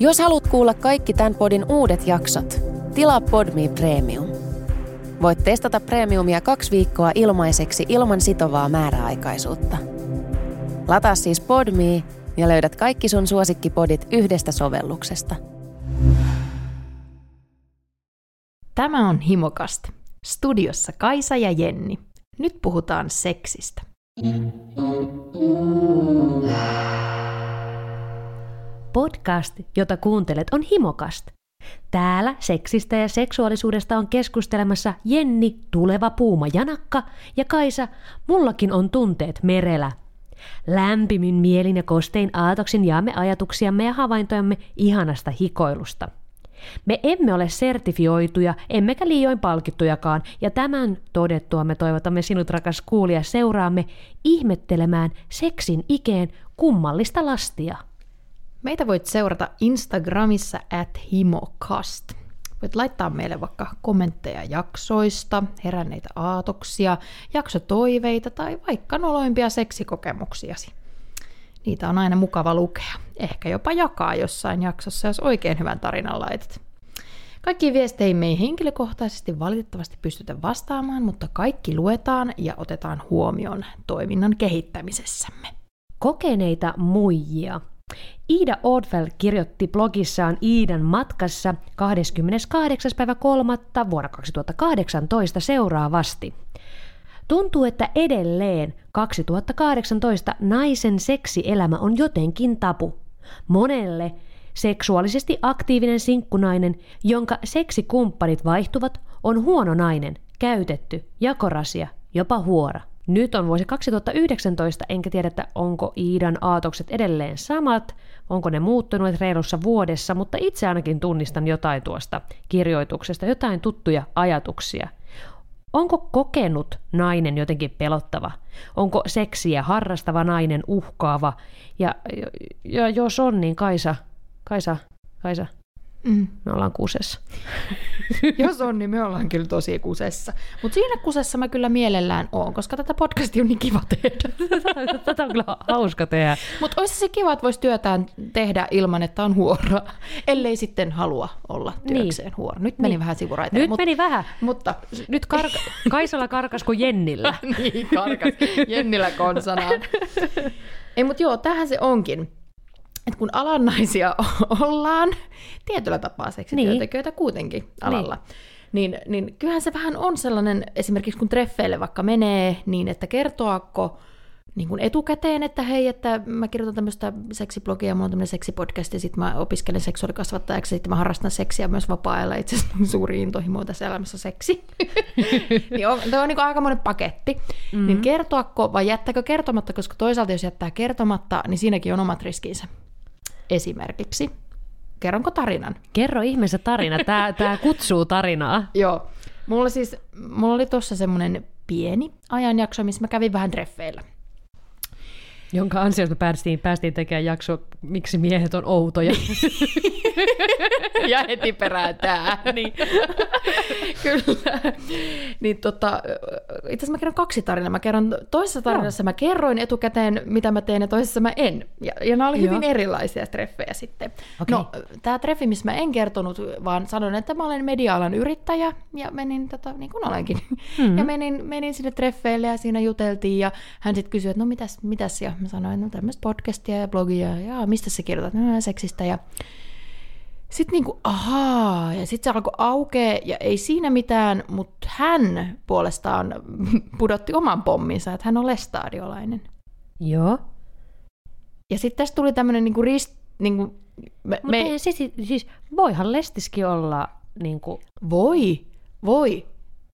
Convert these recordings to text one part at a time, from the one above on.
Jos haluat kuulla kaikki tämän podin uudet jaksot, tilaa Podme Premium. Voit testata Premiumia kaksi viikkoa ilmaiseksi ilman sitovaa määräaikaisuutta. Lataa siis Podme ja löydät kaikki sun suosikkipodit yhdestä sovelluksesta. Tämä on Himokast. Studiossa Kaisa ja Jenni. Nyt puhutaan seksistä. Podcast, jota kuuntelet, on Himokast. Täällä seksistä ja seksuaalisuudesta on keskustelemassa Jenni, tuleva puuma Janakka ja Kaisa, mullakin on tunteet merellä. Lämpimin mielin ja kostein aatoksin jaamme ajatuksiamme ja havaintojamme ihanasta hikoilusta. Me emme ole sertifioituja, emmekä liioin palkittujakaan, ja tämän todettua me toivotamme sinut rakas kuulija seuraamme ihmettelemään seksin ikeen kummallista lastia. Meitä voit seurata Instagramissa at himokast. Voit laittaa meille vaikka kommentteja jaksoista, heränneitä aatoksia, jaksotoiveita tai vaikka noloimpia seksikokemuksiasi. Niitä on aina mukava lukea. Ehkä jopa jakaa jossain jaksossa, jos oikein hyvän tarinan laitat. Kaikkiin viesteihin me ei henkilökohtaisesti valitettavasti pystytä vastaamaan, mutta kaikki luetaan ja otetaan huomioon toiminnan kehittämisessämme. Kokeneita muijia. Iida Oldfell kirjoitti blogissaan Iidan matkassa 28. päivä 3. vuonna 2018 seuraavasti. Tuntuu, että edelleen 2018 naisen seksielämä on jotenkin tapu. Monelle seksuaalisesti aktiivinen sinkkunainen, jonka seksikumppanit vaihtuvat, on huono nainen, käytetty, jakorasia, jopa huora. Nyt on vuosi 2019, enkä tiedä, että onko Iidan aatokset edelleen samat, onko ne muuttunut reilussa vuodessa, mutta itse ainakin tunnistan jotain tuosta kirjoituksesta, jotain tuttuja ajatuksia. Onko kokenut nainen jotenkin pelottava? Onko seksiä harrastava nainen uhkaava? Ja, ja jos on, niin Kaisa, Kaisa, Kaisa, Mm. Me ollaan kusessa. Jos on, niin me ollaan kyllä tosi kusessa. Mutta siinä kusessa mä kyllä mielellään oon, koska tätä podcastia on niin kiva tehdä. tätä on kyllä hauska tehdä. Mutta olisi se kiva, että voisi työtään tehdä ilman, että on huora, ellei sitten halua olla työkseen niin. huora. Nyt meni niin. vähän sivuraiteille. Nyt mut, meni vähän, mutta nyt karka, Kaisalla karkas kuin Jennillä. niin, karkas. Jennillä konsanaan. Ei, mutta joo, tähän se onkin että kun alannaisia ollaan, tietyllä tapaa seksityöntekijöitä niin. kuitenkin alalla, niin. niin, niin kyllähän se vähän on sellainen, esimerkiksi kun treffeille vaikka menee, niin että kertoako niin kuin etukäteen, että hei, että mä kirjoitan tämmöistä seksiblogia, mulla on tämmöinen seksipodcast, ja sitten mä opiskelen seksuaalikasvattajaksi, ja sitten mä harrastan seksiä myös vapaa-ajalla, itse asiassa suuri intohimo tässä elämässä seksi. niin on, tämä on niin aikamoinen paketti. Mm-hmm. Niin kertoako vai jättääkö kertomatta, koska toisaalta jos jättää kertomatta, niin siinäkin on omat riskinsä. Esimerkiksi, kerronko tarinan? Kerro ihmeessä tarina, tämä, tämä kutsuu tarinaa. Joo, mulla siis, mulla oli tuossa semmoinen pieni ajanjakso, missä mä kävin vähän treffeillä. Jonka ansiosta päästiin, päästiin tekemään jakso, miksi miehet on outoja. ja heti perään tää. niin. Kyllä. Niin tota, itse asiassa mä kerron kaksi tarinaa. Mä kerron toisessa tarinassa, no. mä kerroin etukäteen, mitä mä teen, ja toisessa mä en. Ja, ja nämä oli Joo. hyvin erilaisia treffejä sitten. Okay. No, tämä treffi, missä mä en kertonut, vaan sanoin, että mä olen media-alan yrittäjä, ja menin, tota, niin kuin olenkin, mm-hmm. ja menin, menin sinne treffeille, ja siinä juteltiin, ja hän sitten kysyi, että no mitäs, mitäs, ja mä sanoin, no tämmöistä podcastia ja blogia, ja mistä sä kirjoitat, no seksistä, ja sitten niinku, ahaa, ja sitten se alkoi aukea, ja ei siinä mitään, mutta hän puolestaan pudotti oman pomminsa, että hän on lestadiolainen. Joo. Ja sitten tästä tuli tämmöinen niinku rist... Niinku, me, me... Ei, siis, siis voihan lestiskin olla niinku... Voi, voi.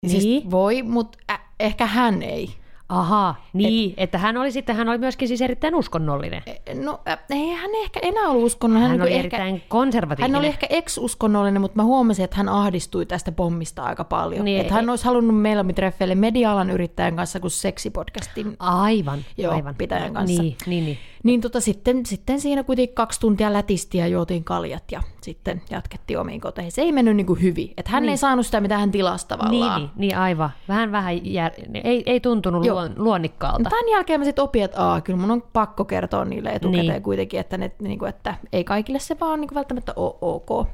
Siis niin. Siis voi, mutta äh, ehkä hän ei. Aha, niin, Et, että hän oli sitten, hän oli myöskin siis erittäin uskonnollinen. E, no, ei hän ehkä enää ollut uskonnollinen. Hän, hän oli ehkä, erittäin konservatiivinen. Hän oli ehkä ex-uskonnollinen, mutta mä huomasin, että hän ahdistui tästä pommista aika paljon. Niin, että hän olisi halunnut meillä treffeille media-alan yrittäjän kanssa kuin seksipodcastin aivan, joo, aivan. pitäjän kanssa. Niin, niin, niin. Niin tota, sitten, sitten siinä kuitenkin kaksi tuntia lätisti ja juotiin kaljat ja sitten jatkettiin omiin koteihin. Se ei mennyt niin kuin hyvin. Että hän Niin. ei saanut sitä, mitä hän tilasi Niin, tavallaan. niin, niin aivan. Vähän, vähän jär... ei, ei tuntunut Joo. luon, luonnikkaalta. Tämän jälkeen mä sitten opin, että aa, kyllä mun on pakko kertoa niille etukäteen Niin. kuitenkin, että, ne, niin kuin, että ei kaikille se vaan niin kuin välttämättä ole ok.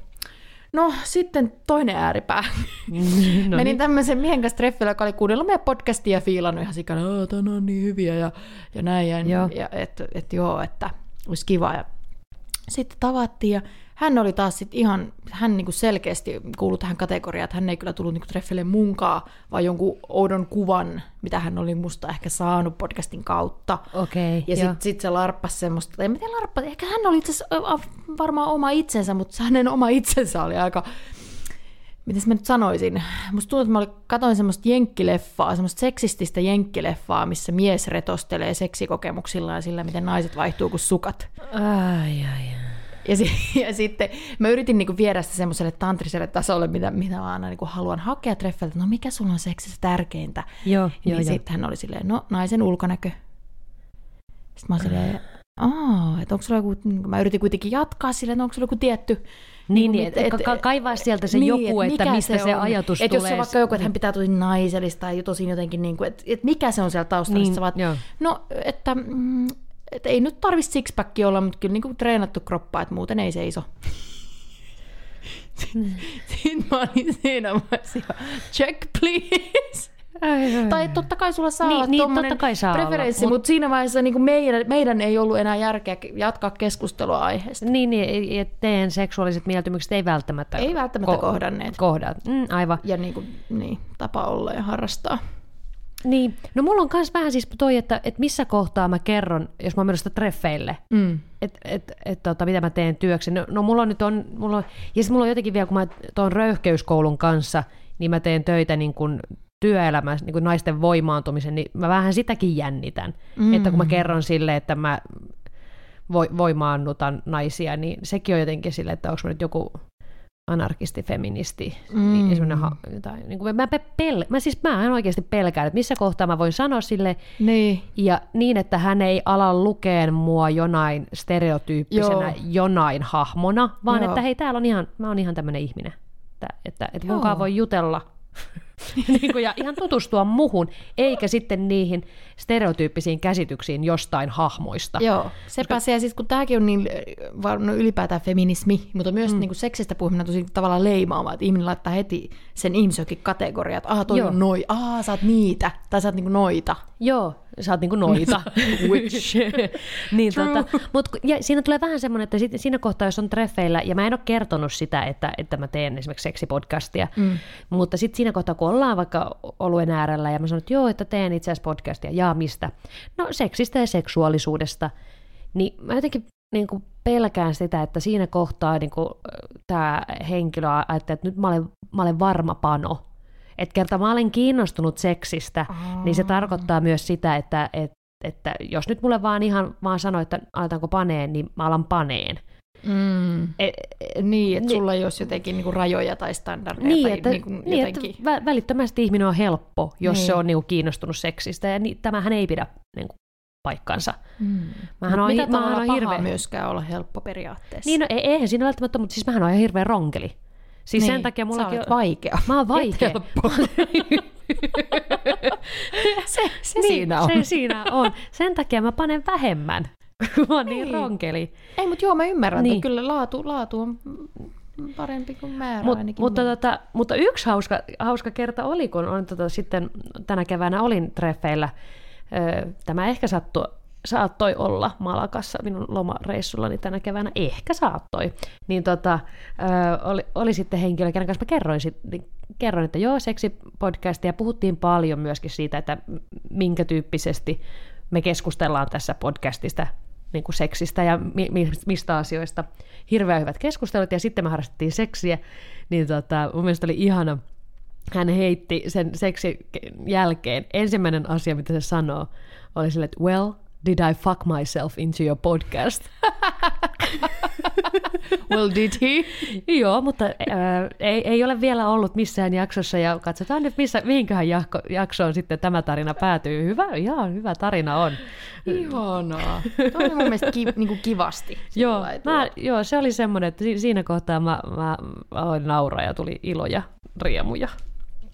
No sitten toinen ääripää. no Menin niin. tämmöisen miehen kanssa treffillä, joka oli kuunnellut meidän podcastia ja fiilannut ihan sikana, että on niin hyviä ja, ja näin. Ja, Joo. ja että et, joo, että olisi kiva. Ja sitten tavattiin ja hän oli taas sit ihan, hän niinku selkeästi kuului tähän kategoriaan, että hän ei kyllä tullut niinku treffille munkaa, vaan jonkun oudon kuvan, mitä hän oli musta ehkä saanut podcastin kautta. Okei, Ja sitten sit se larppasi semmoista, en mä tiedä larppasi, ehkä hän oli itse varmaan oma itsensä, mutta hänen oma itsensä oli aika, miten mä nyt sanoisin, musta tuntuu, että mä olin- katoin semmoista jenkkileffaa, semmoista seksististä jenkkileffaa, missä mies retostelee seksikokemuksillaan ja sillä, miten naiset vaihtuu kuin sukat. Ai, ai, ai. Ja, si- ja sitten mä yritin niinku viedä sitä semmoiselle tantriselle tasolle, mitä, mitä mä aina niinku haluan hakea treffeiltä, no mikä sulla on seksissä tärkeintä? Joo, niin joo. sitten hän oli silleen, no naisen ulkonäkö. Sitten mä olin silleen, aa, että onko sulla joku, mä yritin kuitenkin jatkaa silleen, että onko sulla joku tietty... Niin, niinku, niin, että ka- kaivaa sieltä se joku, että mikä mistä se ajatus että jos se tulee. on vaikka joku, että hän pitää tosi naisellista tai tosi jotenkin, niin kuin, että, että mikä se on siellä taustalla, Niin, niin, vaat, no, että, mm, että ei nyt tarvi sixpackia olla, mutta kyllä niin kuin treenattu kroppa, että muuten ei seiso. Sitten mä olin siinä vaiheessa, check please. Ai, ai, Tai totta kai sulla saa Niin, olla niin, totta kai saa olla, preferenssi, mut- mutta siinä vaiheessa niin kuin meidän, meidän ei ollut enää järkeä jatkaa keskustelua aiheesta. Niin, niin, että teidän seksuaaliset mieltymykset ei välttämättä, Ei välttämättä kohdanneet. Kohdat. Mm, aivan. Ja niin kuin, niin, tapa olla ja harrastaa. Niin. No mulla on myös vähän siis toi, että, että missä kohtaa mä kerron, jos mä menossa treffeille, Mm. että et, et, tota, mitä mä teen työksi. No, no mulla on nyt on, mulla on, ja sitten mulla on jotenkin vielä, kun mä tuon röyhkeyskoulun kanssa, niin mä teen töitä niin kuin työelämässä, niin kuin naisten voimaantumisen, niin mä vähän sitäkin jännitän. Mm. Että kun mä kerron sille, että mä vo, voimaannutan naisia, niin sekin on jotenkin sille, että onko mä nyt joku anarkisti, feministi, mm. niin semmoinen ha- tai, niin kuin mä, pe- pel- mä, siis mä en oikeasti pelkään, että missä kohtaa mä voin sanoa sille, Niin. ja niin, että hän ei ala lukeen mua jonain stereotyyppisenä Joo. jonain hahmona, vaan Joo. että hei, täällä on ihan, mä oon ihan tämmöinen ihminen. Että, että, että munkaan voi jutella niin kuin, ja ihan tutustua muhun, eikä sitten niihin stereotyyppisiin käsityksiin jostain hahmoista. Joo, sepä se. Ja sitten kun tämäkin on niin, var- no ylipäätään feminismi, mutta myös mm. niin kuin seksistä puhuminen on tosi tavallaan leimaavaa, että ihminen laittaa heti sen ihmisjokin kategoriaan, että aha, toi Joo. on noi, aha, sä oot niitä, tai sä oot niinku noita. Joo, sä oot niinku noita. Witch. niin, tota, mut, ja siinä tulee vähän semmoinen, että sit, siinä kohtaa, jos on treffeillä, ja mä en ole kertonut sitä, että, että mä teen esimerkiksi seksipodcastia, mm. mutta sitten siinä kohtaa, kun ollaan vaikka oluen äärellä, ja mä sanon, että joo, että teen itse asiassa podcastia, ja mistä? No seksistä ja seksuaalisuudesta. Niin mä jotenkin niin kuin pelkään sitä, että siinä kohtaa niin kuin, tämä henkilö ajattelee, että nyt mä olen, mä olen varma pano. Että kerta mä olen kiinnostunut seksistä, Aa. niin se tarkoittaa myös sitä, että, että, että jos nyt mulle vaan ihan vaan sanoo, että aletaanko paneen, niin mä alan paneen. Mm. E, e, Niin, että Ni- sulla ei olisi jotenkin niinku rajoja tai standardeja niin, tai että, niinku niin, että vä- välittömästi ihminen on helppo, jos Niin. se on niinku kiinnostunut seksistä, ja niin, tämähän ei pidä niinku, paikkansa. Mm. Mähän on, mitä tavalla on hirveä... myöskään olla helppo periaatteessa. Niin, no, ei, eihän siinä välttämättä ole, mutta siis mähän on ihan hirveä ronkeli. Siis sen takia mullakin olet on... vaikea. Mä oon vaikea. se, se niin, siinä on. Se siinä on. Sen takia mä panen vähemmän, kun mä oon niin, Niin. ronkeli. Ei, mutta joo, mä ymmärrän, Niin. että kyllä laatu, laatu on parempi kuin määrä Mut, ainakin. mutta, tota, mutta yksi hauska, hauska kerta oli, kun on, tota, sitten tänä keväänä olin treffeillä. Tämä ehkä sattui, saattoi olla Malakassa minun lomareissullani tänä keväänä, ehkä saattoi. Niin tota, ö, oli, oli sitten henkilö, kenen kanssa mä kerroin, sit, niin kerroin että joo, seksipodcast, ja puhuttiin paljon myöskin siitä, että minkä tyyppisesti me keskustellaan tässä podcastista niin kuin seksistä ja mi- mistä asioista. Hirveän hyvät keskustelut, ja sitten me harrastettiin seksiä, niin tota, mun mielestä oli ihana, hän heitti sen seksin jälkeen, ensimmäinen asia, mitä se sanoo, oli sille, että well, did I fuck myself into your podcast? well, did he? Joo, mutta ää, ei, ei ole vielä ollut missään jaksossa ja katsotaan nyt, missä, mihinköhän jakko, jaksoon sitten tämä tarina päätyy. Hyvä, ihan hyvä tarina on. Ihanaa. Tuo oli mun mielestä ki, niin kuin kivasti. Joo, mä, joo, se oli semmoinen, että siinä kohtaa mä, mä aloin nauraa ja tuli ilo ja riemu ja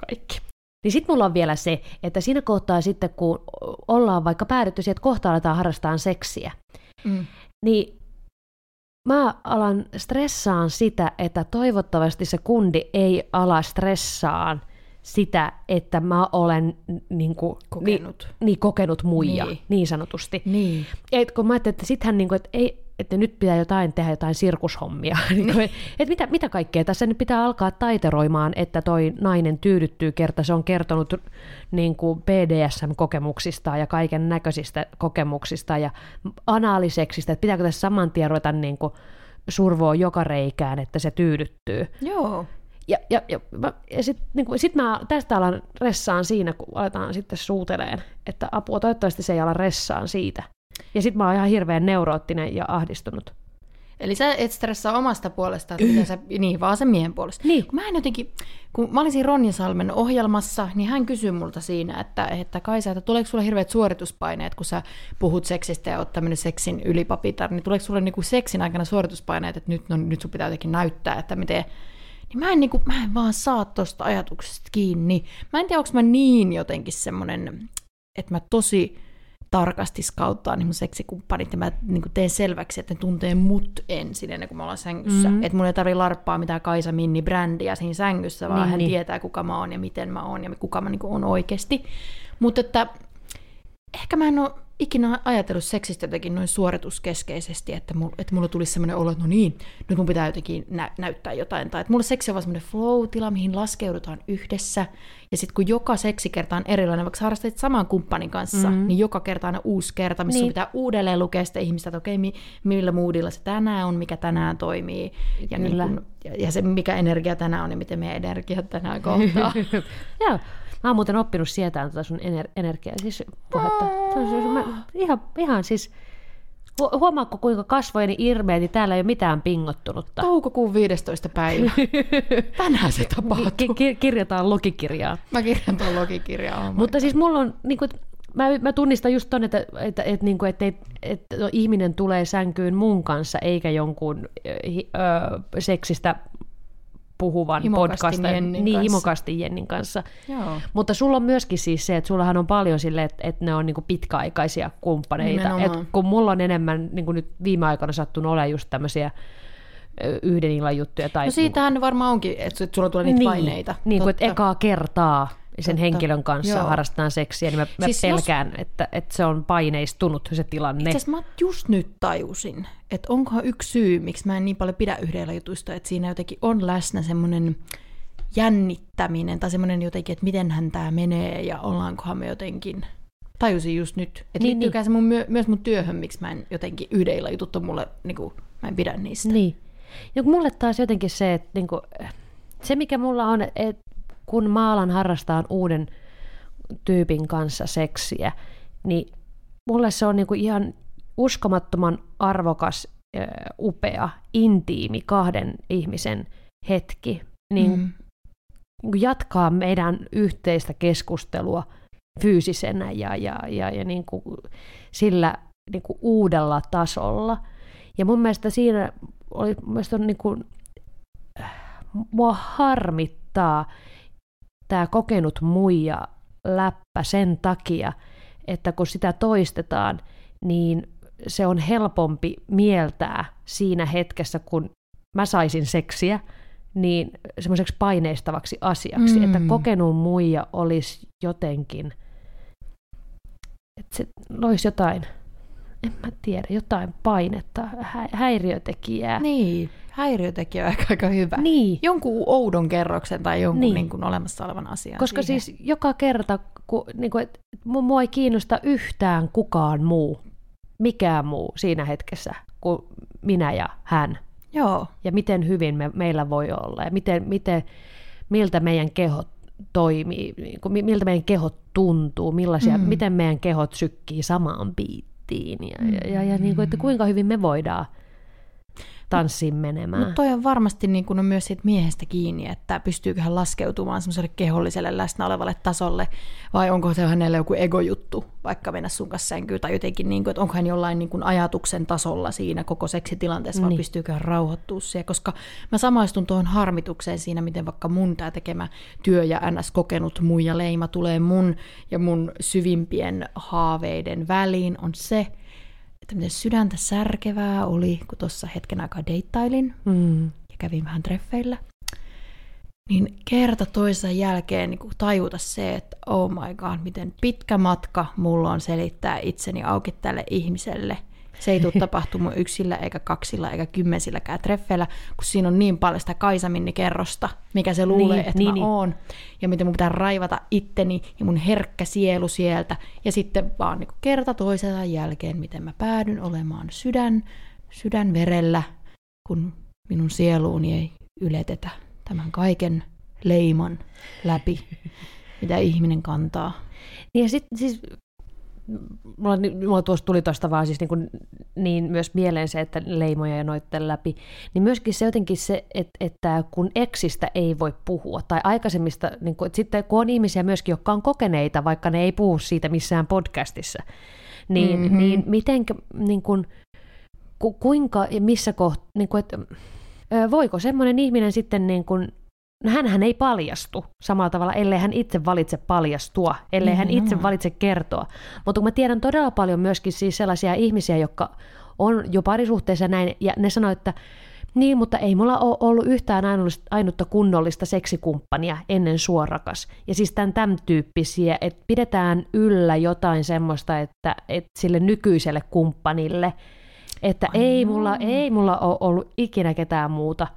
kaikki. Niin sitten mulla on vielä se, että siinä kohtaa sitten, kun ollaan vaikka päädytty siihen, että kohta aletaan harrastaa seksiä, mm. niin mä alan stressaan sitä, että toivottavasti se kundi ei ala stressaan sitä, että mä olen niin kuin, kokenut. Niin, niin, kokenut muija, niin, niin sanotusti. Niin. Et kun mä ajattelin, että sittenhän niin kuin, että ei, että nyt pitää jotain tehdä jotain sirkushommia. Niin. että mitä, mitä kaikkea tässä nyt pitää alkaa taiteroimaan, että toi nainen tyydyttyy kerta. Se on kertonut niin kuin BDSM-kokemuksista ja kaiken näköisistä kokemuksista ja anaaliseksistä, että pitääkö tässä saman tien ruveta niin kuin survoa joka reikään, että se tyydyttyy. Joo. Ja, ja, ja, ja sitten niin sit mä tästä alan ressaan siinä, kun aletaan sitten suuteleen, että apua, toivottavasti se ei ala ressaan siitä. Ja sitten mä oon ihan hirveän neuroottinen ja ahdistunut. Eli sä et stressaa omasta puolestaan, että sä, niin, vaan sen miehen puolesta. Niin. Kun mä en jotenkin, kun mä olisin Ronja Salmen ohjelmassa, niin hän kysyi multa siinä, että, että Kaisa, että tuleeko sulle hirveät suorituspaineet, kun sä puhut seksistä ja oot tämmöinen seksin ylipapitar, niin tuleeko sulle niinku seksin aikana suorituspaineet, että nyt, no, nyt sun pitää jotenkin näyttää, että miten, niin mä en, niinku, mä en vaan saa tosta ajatuksesta kiinni. Mä en tiedä, onko mä niin jotenkin semmoinen, että mä tosi tarkasti skauttaa niin mun seksikumppanit ja mä niin teen selväksi, että ne tuntee mut ensin ennen kuin me ollaan sängyssä. Mm-hmm. Että mun ei tarvi larppaa mitään Kaisa Minni brändiä siinä sängyssä, vaan niin, hän niin. tietää kuka mä oon ja miten mä oon ja kuka mä niin oon oikeasti. Mutta että ehkä mä en ole ikinä ajatellut seksistä jotenkin noin suorituskeskeisesti, että, mulla, että mulla tulisi sellainen olo, että no niin, nyt mun pitää jotenkin nä- näyttää jotain. Tai että mulla seksi on vaan semmoinen flow-tila, mihin laskeudutaan yhdessä. Ja sitten kun joka seksikerta on erilainen, vaikka harrastat saman kumppanin kanssa, mm-hmm. niin joka kerta on uusi kerta, missä niin. pitää uudelleen lukea sitä ihmistä, että okei, okay, millä moodilla se tänään on, mikä tänään toimii. Ja, niin kun, ja, ja se, mikä energia tänään on ja miten meidän energia tänään kohtaa. Joo. Mä oon muuten oppinut sietään tuota sun ener- energiaa, siis puhetta. Se on, se on, mä, ihan, ihan siis, hu- huomaatko kuinka kasvojeni irmeet, niin täällä ei ole mitään pingottunutta. Toukokuun 15. päivä. Tänään se tapahtuu. Ki- kirjataan logikirjaa. Mä kirjan logikirjaa. Oh Mutta siis mulla on, niin kuin, mä, mä tunnistan just ton, että, että, että, että, niin kuin, että, että, että ihminen tulee sänkyyn mun kanssa, eikä jonkun ö, seksistä puhuvan podcastin. Jennin niin, himokasti Jennin kanssa. Joo. Mutta sulla on myöskin siis se, että sullahan on paljon sille, että, että ne on niinku pitkäaikaisia kumppaneita. Et kun mulla on enemmän niin nyt viime aikoina sattunut olemaan just tämmöisiä yhden illan juttuja. Tai... No siitähän varmaan onkin, että sulla tulee niitä niin, paineita. Niin kuin, että ekaa kertaa sen Totta. henkilön kanssa Joo. harrastetaan seksiä, niin mä, mä siis pelkään, jos... että, että se on paineistunut se tilanne. Itse mä just nyt tajusin, että onkohan yksi syy, miksi mä en niin paljon pidä yhdellä jutuista, että siinä jotenkin on läsnä semmoinen jännittäminen tai semmoinen jotenkin, että mitenhän tämä menee ja ollaankohan me jotenkin tajusin just nyt. Että niin, liittyykään niin. se mun, myö, myös mun työhön, miksi mä en jotenkin yhdellä jutut on mulle, niin kuin, mä en pidä niistä. Niin. Ja mulle taas jotenkin se, että niin kuin, se mikä mulla on, että kun maalan harrastaa uuden tyypin kanssa seksiä, niin mulle se on niinku ihan uskomattoman arvokas, upea, intiimi kahden ihmisen hetki. Niin mm. Niinku jatkaa meidän yhteistä keskustelua fyysisenä ja, ja, ja, ja niin kuin sillä niin kuin uudella tasolla. Ja mun mielestä siinä oli, mun mielestä on niin kuin, mua harmittaa, tämä kokenut muija läppä sen takia, että kun sitä toistetaan, niin se on helpompi mieltää siinä hetkessä, kun mä saisin seksiä, niin semmoiseksi paineistavaksi asiaksi, mm. että kokenut muija olisi jotenkin, että se loisi jotain, en mä tiedä, jotain painetta, hä- häiriötekijää. Niin häiriötekijä on aika, aika hyvä. Niin. Jonkun oudon kerroksen tai jonkun niin. Niin kuin olemassa olevan asian. Koska siihen. siis joka kerta, kun, niin kuin, että mua ei kiinnosta yhtään kukaan muu, mikään muu siinä hetkessä kuin minä ja hän. Joo. Ja miten hyvin me, meillä voi olla ja miten, miten, miltä meidän kehot toimii, niin kuin, miltä meidän kehot tuntuu, millaisia, mm. miten meidän kehot sykkii samaan biittiin ja, mm. ja, ja, ja niin kuin, että kuinka hyvin me voidaan tanssiin menemään. Mutta toi on varmasti niin kun on myös siitä miehestä kiinni, että pystyykö hän laskeutumaan semmoiselle keholliselle läsnä olevalle tasolle, vai onko se hänelle joku egojuttu, vaikka mennä sun kanssa sänkyyn, tai jotenkin, niin kuin, että onko hän jollain niin kuin ajatuksen tasolla siinä koko seksitilanteessa, vai niin. pystyykö hän rauhoittua siihen, koska mä samaistun tuohon harmitukseen siinä, miten vaikka mun tämä tekemä työ ja ns. kokenut muija leima tulee mun ja mun syvimpien haaveiden väliin, on se, että miten sydäntä särkevää oli, kun tuossa hetken aikaa deittailin mm. ja kävin vähän treffeillä. Niin kerta toisen jälkeen niin tajuta se, että oh my god, miten pitkä matka mulla on selittää itseni auki tälle ihmiselle – se ei tule tapahtumaan yksillä eikä kaksilla eikä kymmensilläkään treffeillä, kun siinä on niin paljon sitä Kaisaminni-kerrosta, mikä se luulee, niin, että niin, mä niin. oon. Ja miten mun pitää raivata itteni ja mun herkkä sielu sieltä. Ja sitten vaan niin kerta toisensa jälkeen, miten mä päädyn olemaan sydän, sydän verellä, kun minun sieluuni ei yletetä tämän kaiken leiman läpi, mitä ihminen kantaa. Niin ja sitten siis mulla, mulla tuossa tuli tuosta vaan siis niin, kuin, niin myös mieleen se, että leimoja ja noitten läpi, niin myöskin se jotenkin se, että, että kun eksistä ei voi puhua, tai aikaisemmista, niin kuin, että sitten kun on ihmisiä myöskin, jotka on kokeneita, vaikka ne ei puhu siitä missään podcastissa, niin, mm-hmm. niin miten, niin kuin, ku, kuinka ja missä kohtaa, niin kuin, että, voiko semmoinen ihminen sitten niin kuin, No hän ei paljastu samalla tavalla, ellei hän itse valitse paljastua, ellei mm-hmm. hän itse valitse kertoa. Mutta kun mä tiedän todella paljon myöskin siis sellaisia ihmisiä, jotka on jo parisuhteessa näin, ja ne sanoo, että niin, mutta ei mulla ole ollut yhtään ainutta kunnollista seksikumppania ennen suorakas. Ja siis tämän, tämän tyyppisiä, että pidetään yllä jotain semmoista, että, että sille nykyiselle kumppanille, että ei mulla, ei mulla ole ollut ikinä ketään muuta –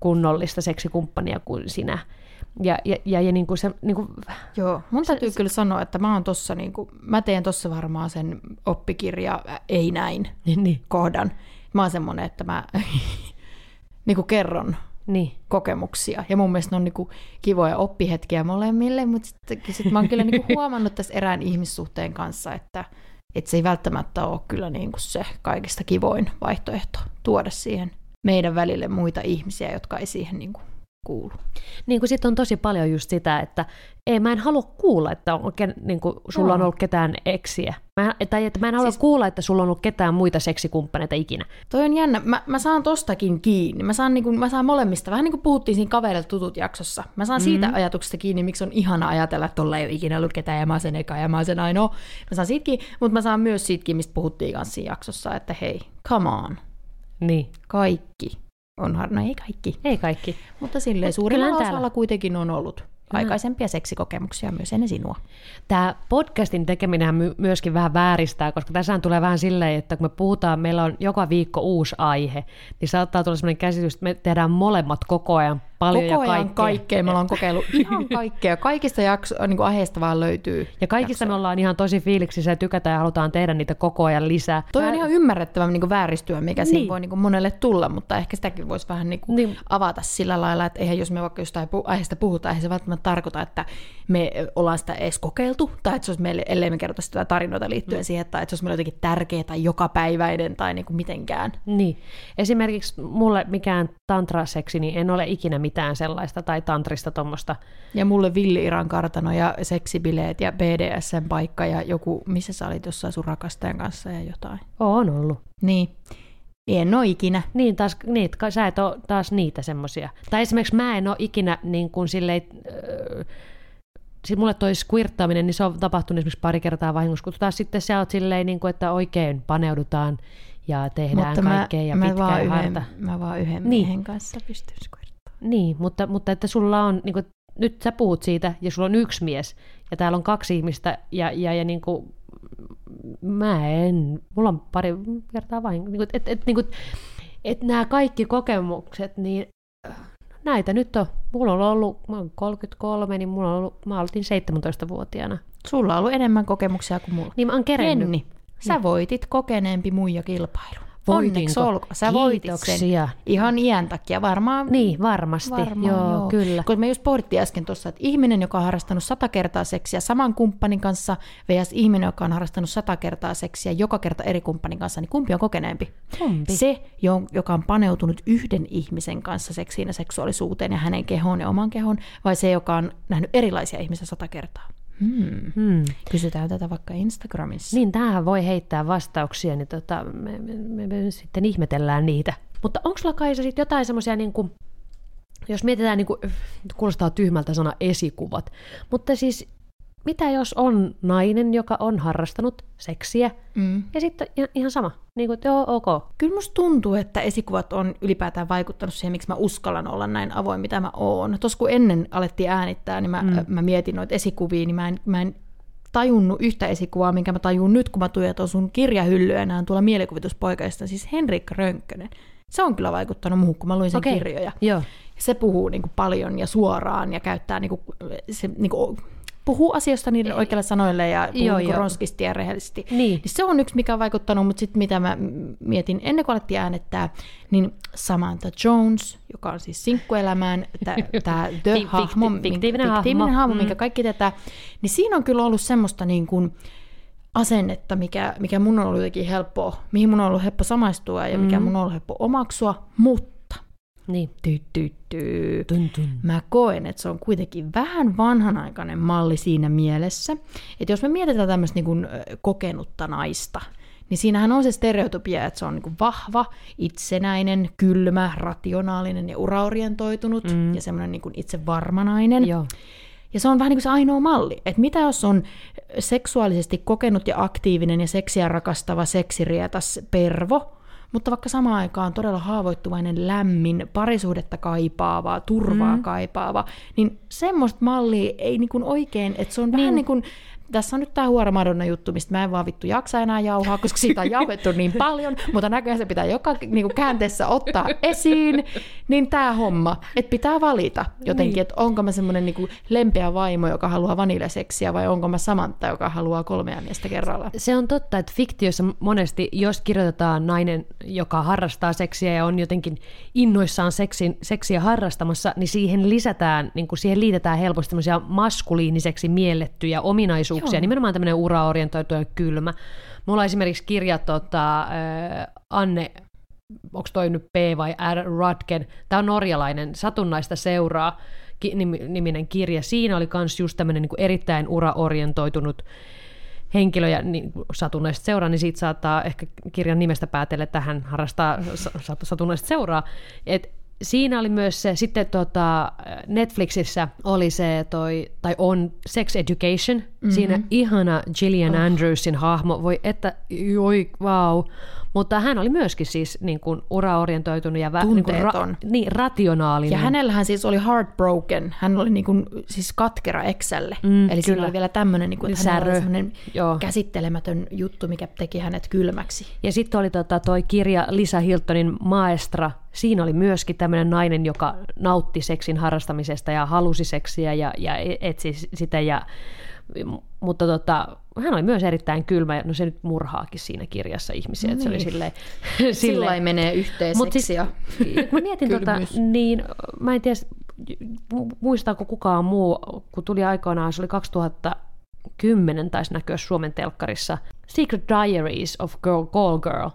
kunnollista seksikumppania kuin sinä. Ja, ja, ja, ja niin kuin se, niin kuin, Joo, mun täytyy se, kyllä sanoa, että mä, oon tossa, niin kuin, mä teen tuossa varmaan sen oppikirja ei näin niin, niin. kohdan. Mä oon semmoinen, että mä niin kuin kerron niin. kokemuksia. Ja mun mielestä ne on niin kuin kivoja oppihetkiä molemmille, mutta sitten sit mä oon kyllä niin kuin huomannut tässä erään ihmissuhteen kanssa, että, että se ei välttämättä ole kyllä niin kuin se kaikista kivoin vaihtoehto tuoda siihen meidän välille muita ihmisiä, jotka ei siihen niin kuin kuulu. Niin kuin sitten on tosi paljon just sitä, että ei, mä en halua kuulla, että on, niin kuin, sulla no. on ollut ketään eksiä. Mä, tai että mä en halua siis, kuulla, että sulla on ollut ketään muita seksikumppaneita ikinä. Toi on jännä. Mä, mä saan tostakin kiinni. Mä saan, niin kuin, mä saan molemmista. Vähän niin kuin puhuttiin siinä kavereilta tutut jaksossa. Mä saan mm-hmm. siitä ajatuksesta kiinni, miksi on ihana ajatella, että tuolla ei ole ikinä ollut ketään ja mä sen eka ja mä sen ainoa. Mä saan siitäkin, mutta mä saan myös siitäkin, mistä puhuttiin kanssa siinä jaksossa, että hei, come on. Niin. Kaikki Onhan, no ei kaikki. Ei kaikki. Mutta silleen suurimmalla osalla kuitenkin on ollut aikaisempia seksikokemuksia myös ennen sinua. Tämä podcastin tekeminen my- myöskin vähän vääristää, koska tässä tulee vähän silleen, että kun me puhutaan, meillä on joka viikko uusi aihe, niin saattaa tulla sellainen käsitys, että me tehdään molemmat koko ajan paljon Koko ja ajan kaikkea. kaikkea. Me ollaan kokeillut ihan kaikkea. Kaikista jakso, niin kuin aiheista vaan löytyy. Ja kaikista jaksoa. me ollaan ihan tosi fiiliksissä ja tykätään ja halutaan tehdä niitä koko ajan lisää. Toi on ihan ymmärrettävä niin kuin vääristyä, mikä niin. siinä voi niin kuin monelle tulla, mutta ehkä sitäkin voisi vähän niin kuin niin. avata sillä lailla, että eihän jos me vaikka jostain aiheesta puhutaan, eihän se välttämättä tarkoita, että me ollaan sitä edes kokeiltu, tai että se olisi meille, ellei me kerrota sitä tarinoita liittyen mm. siihen, tai että se olisi meille jotenkin tärkeä tai jokapäiväinen tai niin kuin mitenkään. Niin. Esimerkiksi mulle mikään tantraseksi, niin en ole ikinä mitään sellaista tai tantrista tuommoista. Ja mulle Villi Iran kartano ja seksibileet ja BDSn paikka ja joku, missä sä olit jossain sun rakastajan kanssa ja jotain. On ollut. Niin. En ole ikinä. Niin, taas, niin, sä et ole taas niitä semmoisia. Tai esimerkiksi mä en ole ikinä niin kuin silleen, äh, siis mulle toi squirttaaminen, niin se on tapahtunut esimerkiksi pari kertaa vahingossa, kun taas sitten sä oot silleen, niin kuin, että oikein paneudutaan ja tehdään Mutta kaikkea mä, ja mä vaan yhden, harta. Mä vaan yhden niin. miehen kanssa pystyn squirttaamaan. Niin, mutta, mutta että sulla on, niin kuin, nyt sä puhut siitä ja sulla on yksi mies ja täällä on kaksi ihmistä ja, ja, ja niin kuin, mä en, mulla on pari kertaa vain, niin kuin, että et, niin kuin, et nämä kaikki kokemukset, niin näitä nyt on. Mulla on ollut, mä olen 33, niin mulla on ollut, mä olin 17-vuotiaana. Sulla on ollut enemmän kokemuksia kuin mulla. Niin mä oon kerennyt. Jenni, sä niin. voitit kokeneempi muija kilpailu. Onneksi olkoon. Sä voitit sen ihan iän takia. Varmaan. Niin, varmasti. Varmaan, joo, joo, kyllä. Kun me just pohdittiin äsken tuossa, että ihminen, joka on harrastanut sata kertaa seksiä saman kumppanin kanssa, vs. ihminen, joka on harrastanut sata kertaa seksiä joka kerta eri kumppanin kanssa, niin kumpi on kokeneempi? Kumpi? Se, joka on paneutunut yhden ihmisen kanssa seksiin ja seksuaalisuuteen ja hänen kehoon ja oman kehon, vai se, joka on nähnyt erilaisia ihmisiä sata kertaa? Hmm. Hmm. Kysytään tätä vaikka Instagramissa. Niin, tähän voi heittää vastauksia, niin tota, me, me, me, me sitten ihmetellään niitä. Mutta onko sulla Kaisa sitten jotain semmoisia, niin kuin, jos mietitään, niin kuin, kuulostaa tyhmältä sana esikuvat, mutta siis mitä jos on nainen, joka on harrastanut seksiä, mm. ja sitten ihan sama, niin kuin, että joo, ok. Kyllä musta tuntuu, että esikuvat on ylipäätään vaikuttanut siihen, miksi mä uskallan olla näin avoin, mitä mä oon. Tuossa kun ennen alettiin äänittää, niin mä, mm. mä mietin noita esikuvia, niin mä en, mä en tajunnut yhtä esikuvaa, minkä mä tajun nyt, kun mä tuijotan sun kirjahyllyä enää tuolla mielikuvituspoikaista, siis Henrikka Rönkkönen. Se on kyllä vaikuttanut muuhun, kun mä luin sen okay. kirjoja. Joo. Se puhuu niin kuin paljon ja suoraan ja käyttää niin kuin, se, niin kuin, puhuu asioista niiden Ei. oikeilla sanoille ja puhuu joo, niin joo. ronskisti ja rehellisesti. Niin. niin se on yksi, mikä on vaikuttanut, mutta sitten mitä mä mietin ennen kuin alettiin äänettää, niin Samantha Jones, joka on siis sinkkuelämään, tämä The-hahmo, fiktiivinen hahmo, hahmo mm. minkä kaikki tätä, niin siinä on kyllä ollut semmoista niin kuin, asennetta, mikä, mikä mun on ollut jotenkin helppoa, mihin mun on ollut helppo samaistua ja mikä mm. mun on ollut helppo omaksua, mutta niin. Ty, ty, ty. Tun, tun. Mä koen, että se on kuitenkin vähän vanhanaikainen malli siinä mielessä, että jos me mietitään tämmöistä niin kuin kokenutta naista, niin siinähän on se stereotypia, että se on niin vahva, itsenäinen, kylmä, rationaalinen ja uraorientoitunut mm. ja semmoinen niin itse varmanainen. Joo. Ja se on vähän niin kuin se ainoa malli. Että mitä jos on seksuaalisesti kokenut ja aktiivinen ja seksiä rakastava seksirietas pervo, mutta vaikka samaan aikaan todella haavoittuvainen, lämmin, parisuhdetta kaipaava, turvaa mm. kaipaava, niin semmoista mallia ei niin kuin oikein, että se on niin. vähän niin kuin tässä on nyt tämä huora Madonna juttu, mistä mä en vaan vittu jaksa enää jauhaa, koska siitä on jauhettu niin paljon, mutta näköjään se pitää joka niin kuin käänteessä ottaa esiin, niin tämä homma, että pitää valita jotenkin, niin. että onko mä semmoinen niin lempeä vaimo, joka haluaa vaniljaseksiä, vai onko mä Samantha, joka haluaa kolmea miestä kerralla. Se on totta, että fiktiossa monesti, jos kirjoitetaan nainen, joka harrastaa seksiä ja on jotenkin innoissaan seksin, seksiä harrastamassa, niin siihen lisätään, niin kuin siihen liitetään helposti maskuliiniseksi miellettyjä ominaisuuksia, mahdollisuuksia, Joo. nimenomaan tämmöinen uraorientoitu ja kylmä. Mulla on esimerkiksi kirja tota, äh, Anne, onko toi nyt P vai R. Radken, tämä on norjalainen, satunnaista seuraa, niminen kirja. Siinä oli myös just tämmöinen niin erittäin uraorientoitunut henkilö ja niin, satunnaista seuraa, niin siitä saattaa ehkä kirjan nimestä päätellä, että hän harrastaa satunnaista seuraa. Et siinä oli myös se, sitten tota, Netflixissä oli se, toi, tai on Sex Education, mm-hmm. siinä ihana Gillian oh. Andrewsin hahmo, voi että, joi, wow, mutta hän oli myöskin siis niin kuin uraorientoitunut ja vä, niin kuin ra, niin, rationaalinen. Ja hänellähän siis oli heartbroken, hän oli niin kuin, siis katkera Excelle, mm, eli siinä oli vielä tämmöinen, niin kuin, että Särö. oli Joo. käsittelemätön juttu, mikä teki hänet kylmäksi. Ja sitten oli tota, toi kirja Lisa Hiltonin Maestra, siinä oli myöskin tämmöinen nainen, joka nautti seksin harrastamisesta ja halusi seksiä ja, ja e-, etsi sitä ja mutta tota, hän oli myös erittäin kylmä, no se nyt murhaakin siinä kirjassa ihmisiä, että niin. se oli silleen... silleen. Sillä menee yhteen Mut siis, mä mietin tota, niin mä en tiedä, muistaako kukaan muu, kun tuli aikoinaan, se oli 2010, taisi näkyä Suomen telkkarissa, Secret Diaries of Girl, Call Girl.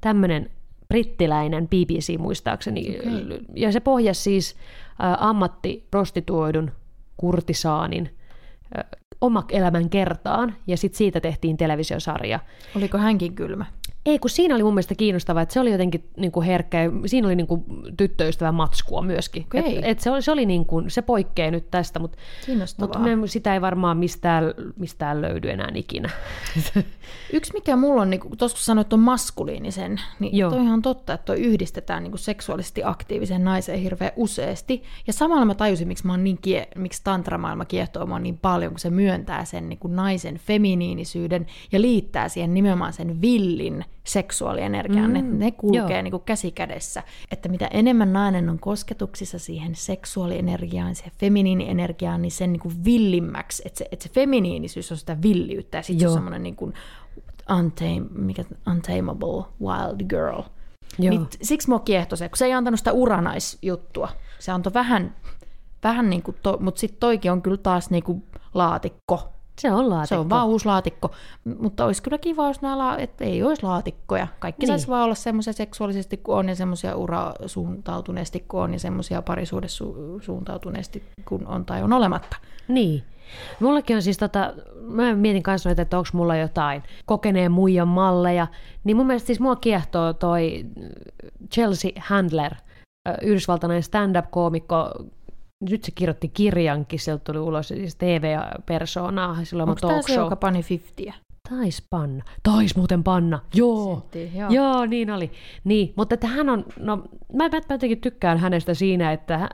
Tämmöinen brittiläinen BBC muistaakseni. Okay. Ja se pohjasi siis ä, ammattiprostituoidun kurtisaanin oma elämän kertaan, ja sitten siitä tehtiin televisiosarja. Oliko hänkin kylmä? Ei, kun siinä oli mun mielestä kiinnostavaa, että se oli jotenkin niin kuin herkkä, siinä oli niin kuin tyttöystävä matskua myöskin. Okay. Et, et se, oli, se, oli niin kuin, se poikkeaa nyt tästä, mutta, me, sitä ei varmaan mistään, mistään löydy enää ikinä. Yksi mikä mulla on, niin tuossa kun sanoit on maskuliinisen, niin Joo. toi on ihan totta, että toi yhdistetään niin kuin seksuaalisesti aktiivisen naiseen hirveän useasti. Ja samalla mä tajusin, miksi, mä oon niin kie, miksi tantramaailma kiehtoo mua niin paljon, kun se myöntää sen niin kuin naisen feminiinisyyden ja liittää siihen nimenomaan sen villin seksuaalienergiaan. Mm, ne, ne kulkee niin kuin käsi kädessä. Että mitä enemmän nainen on kosketuksissa siihen seksuaalienergiaan, siihen feminiinienergiaan, niin sen niin kuin villimmäksi, että se, että se feminiinisyys on sitä villiyttä ja sitten se on semmoinen niin kuin untame, mikä, Untamable Wild Girl. Joo. Niin, siksi mua kiehtoi se, kun se ei antanut sitä uranaisjuttua. Se antoi vähän, vähän niin kuin, to, mutta sitten toikin on kyllä taas niin kuin laatikko. Se on laatikko. Se on vaan uusi laatikko. Mutta olisi kyllä kiva, jos nämä, että ei olisi laatikkoja. Kaikki niin. Saisi vaan olla semmoisia seksuaalisesti kuin on ja semmoisia urasuuntautuneesti kuin on ja semmoisia parisuudessuuntautuneesti kuin on tai on olematta. Niin. Mullakin on siis tota, mä mietin kanssa noita, että onko mulla jotain kokeneen muijan malleja, niin mun mielestä siis mua kiehtoo toi Chelsea Handler, yhdysvaltainen stand-up-koomikko, nyt se kirjoitti kirjankin, sieltä tuli ulos siis TV-persoonaa, silloin Onko on tämä se, joka pani 50? Tais panna. Tais muuten panna. Joo. Senttiin, joo. Joo, niin oli. Niin, mutta että hän on, no mä, mä jotenkin tykkään hänestä siinä, että hän-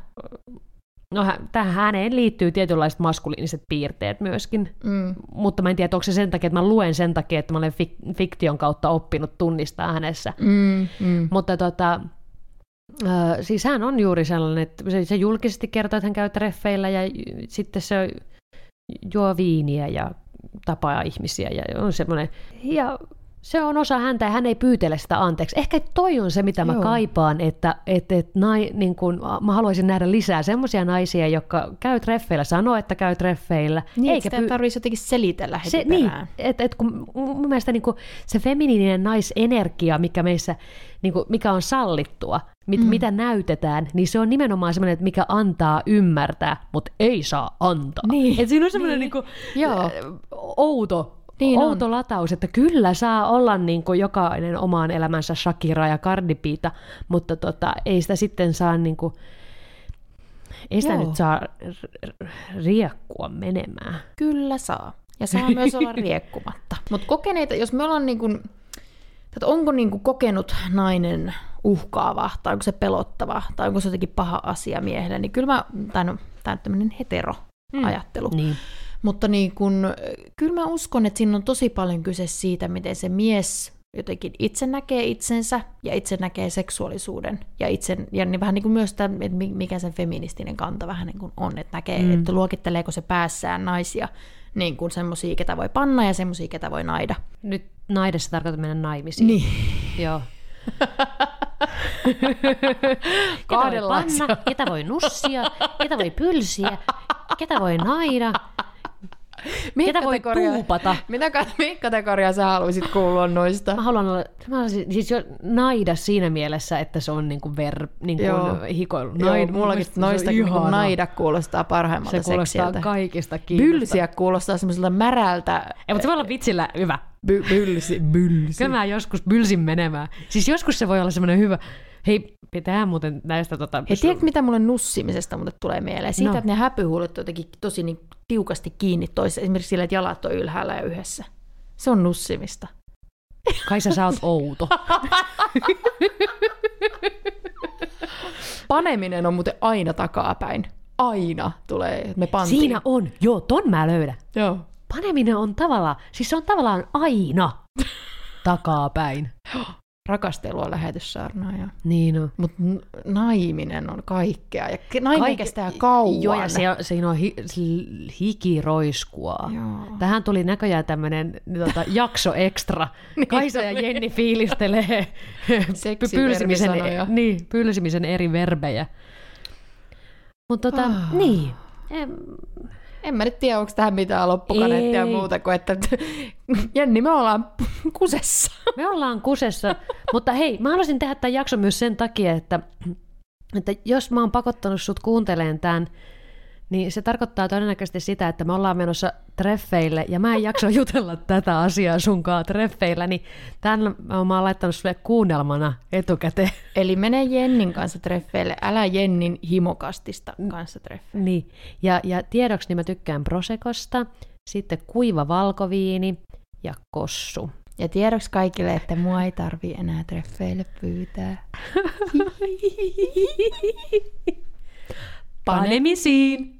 no, hän- tähän häneen liittyy tietynlaiset maskuliiniset piirteet myöskin, Mm. mutta mä en tiedä, onko se sen takia, että mä luen sen takia, että mä olen fik- fiktion kautta oppinut tunnistaa hänessä. Mm, mm. Mutta tota, siis hän on juuri sellainen, että se, se julkisesti kertoo, että hän käy treffeillä ja sitten se juo viiniä ja tapaa ihmisiä ja on semmoinen. Ja se on osa häntä ja hän ei pyytele sitä anteeksi. Ehkä toi on se, mitä mä Joo. kaipaan, että et, et nai, niin kun, mä haluaisin nähdä lisää semmoisia naisia, jotka käy treffeillä, sanoo, että käy treffeillä. Niin, eikä sitä py- tarvitsisi jotenkin selitellä heti se, niin, perään. et, et kun mun mielestä niin kuin se feminiininen naisenergia, mikä meissä, niin kuin, mikä on sallittua, mit, mm. mitä näytetään, niin se on nimenomaan semmoinen, että mikä antaa ymmärtää, mutta ei saa antaa. Niin, Et siinä on semmoinen niin. niin. Niin Joo. outo, Niin on. outo lataus, että kyllä saa olla niin kuin jokainen omaan elämänsä Shakira ja Cardi Bita, mutta tota, ei sitä sitten saa niin kuin, ei sitä Joo. nyt saa riekkua menemään. Kyllä saa. Ja saa myös olla riekkumatta. Mutta kokeneita, jos me ollaan niin kuin, että onko niin kuin kokenut nainen uhkaava, tai onko se pelottava, tai onko se jotenkin paha asia miehelle, niin kyllä mä, tai no, tämä on tämmöinen hetero-ajattelu. Niin. Mutta niin kun, kyllä mä uskon, että siinä on tosi paljon kyse siitä, miten se mies jotenkin itse näkee itsensä ja itse näkee seksuaalisuuden. Ja, itse, ja niin vähän niin kuin myös tämä, että mi- mikä sen feministinen kanta vähän niin kuin on, että näkee, Mm. että luokitteleeko se päässään naisia niin kuin semmoisia, ketä voi panna ja semmoisia, ketä voi naida. Nyt naidessa tarkoittaa mennä naimisiin. Niin. Joo. ketä voi panna, ketä voi nussia, ketä voi pylsiä, ketä voi naida, ketä voi tuupata. Mitä kat- mihin kategoriaan sä haluaisit kuulua noista? Mä haluan olla, mä haluaisin, siis jo naida siinä mielessä, että se on niinku ver, niinku Joo. hikoilu. Joo, Naid- mullakin se on noista niin ihanaa. naida kuulostaa parhaimmalta Se kuulostaa seksiltä. kaikista kiinnostavaa. Bylsiä kuulostaa semmoiselta märältä. Ei, mutta se voi olla vitsillä hyvä. By, bylsi, bylsi. Kyllä mä joskus bylsin menemään. Siis joskus se voi olla semmoinen hyvä. Hei, pitää muuten näistä tota... Hei, tiedätkö mitä mulle nussimisesta mulle tulee mieleen? Siitä, no. että ne häpyhuulet on jotenkin tosi niin tiukasti kiinni toisessa. Esimerkiksi sillä, että jalat on ylhäällä ja yhdessä. Se on nussimista. Kaisa, sä oot outo. Paneminen on muuten aina takapäin. Aina tulee, me pantiin. Siinä on. Joo, ton mä löydän. Joo. Paneminen on tavallaan, siis se on tavallaan aina takapäin. Rakastelua lähetyssaarnaa. Niin on. Mutta naiminen on kaikkea. Ja naiminen Kaik- kestää kauan. Joo, ja se on, siinä on hi, hikiroiskua. Joo. Tähän tuli näköjään tämmöinen tota, jakso ekstra. Kaisa ja Jenni fiilistelee pylsimisen, Seksiverbisanoja. niin, pylsimisen eri verbejä. Mutta tota, Ah. niin. Em, En mä nyt tiedä, onko tähän mitään loppukaneettia muuta kuin, että Jenni, me ollaan kusessa. Me ollaan kusessa, mutta hei, mä haluaisin tehdä tämän jakson myös sen takia, että, että jos mä oon pakottanut sut kuunteleen tämän, niin se tarkoittaa todennäköisesti sitä, että me ollaan menossa treffeille, ja mä en jaksa jutella tätä asiaa sunkaan treffeillä, niin tämän mä oon laittanut sulle kuunnelmana etukäteen. Eli mene Jennin kanssa treffeille, älä Jennin himokastista kanssa treffeille. Niin. Ja, ja tiedoksi niin mä tykkään Prosekosta, sitten kuiva valkoviini ja kossu. Ja tiedoksi kaikille, että mua ei tarvi enää treffeille pyytää. Pane. Panemisiin!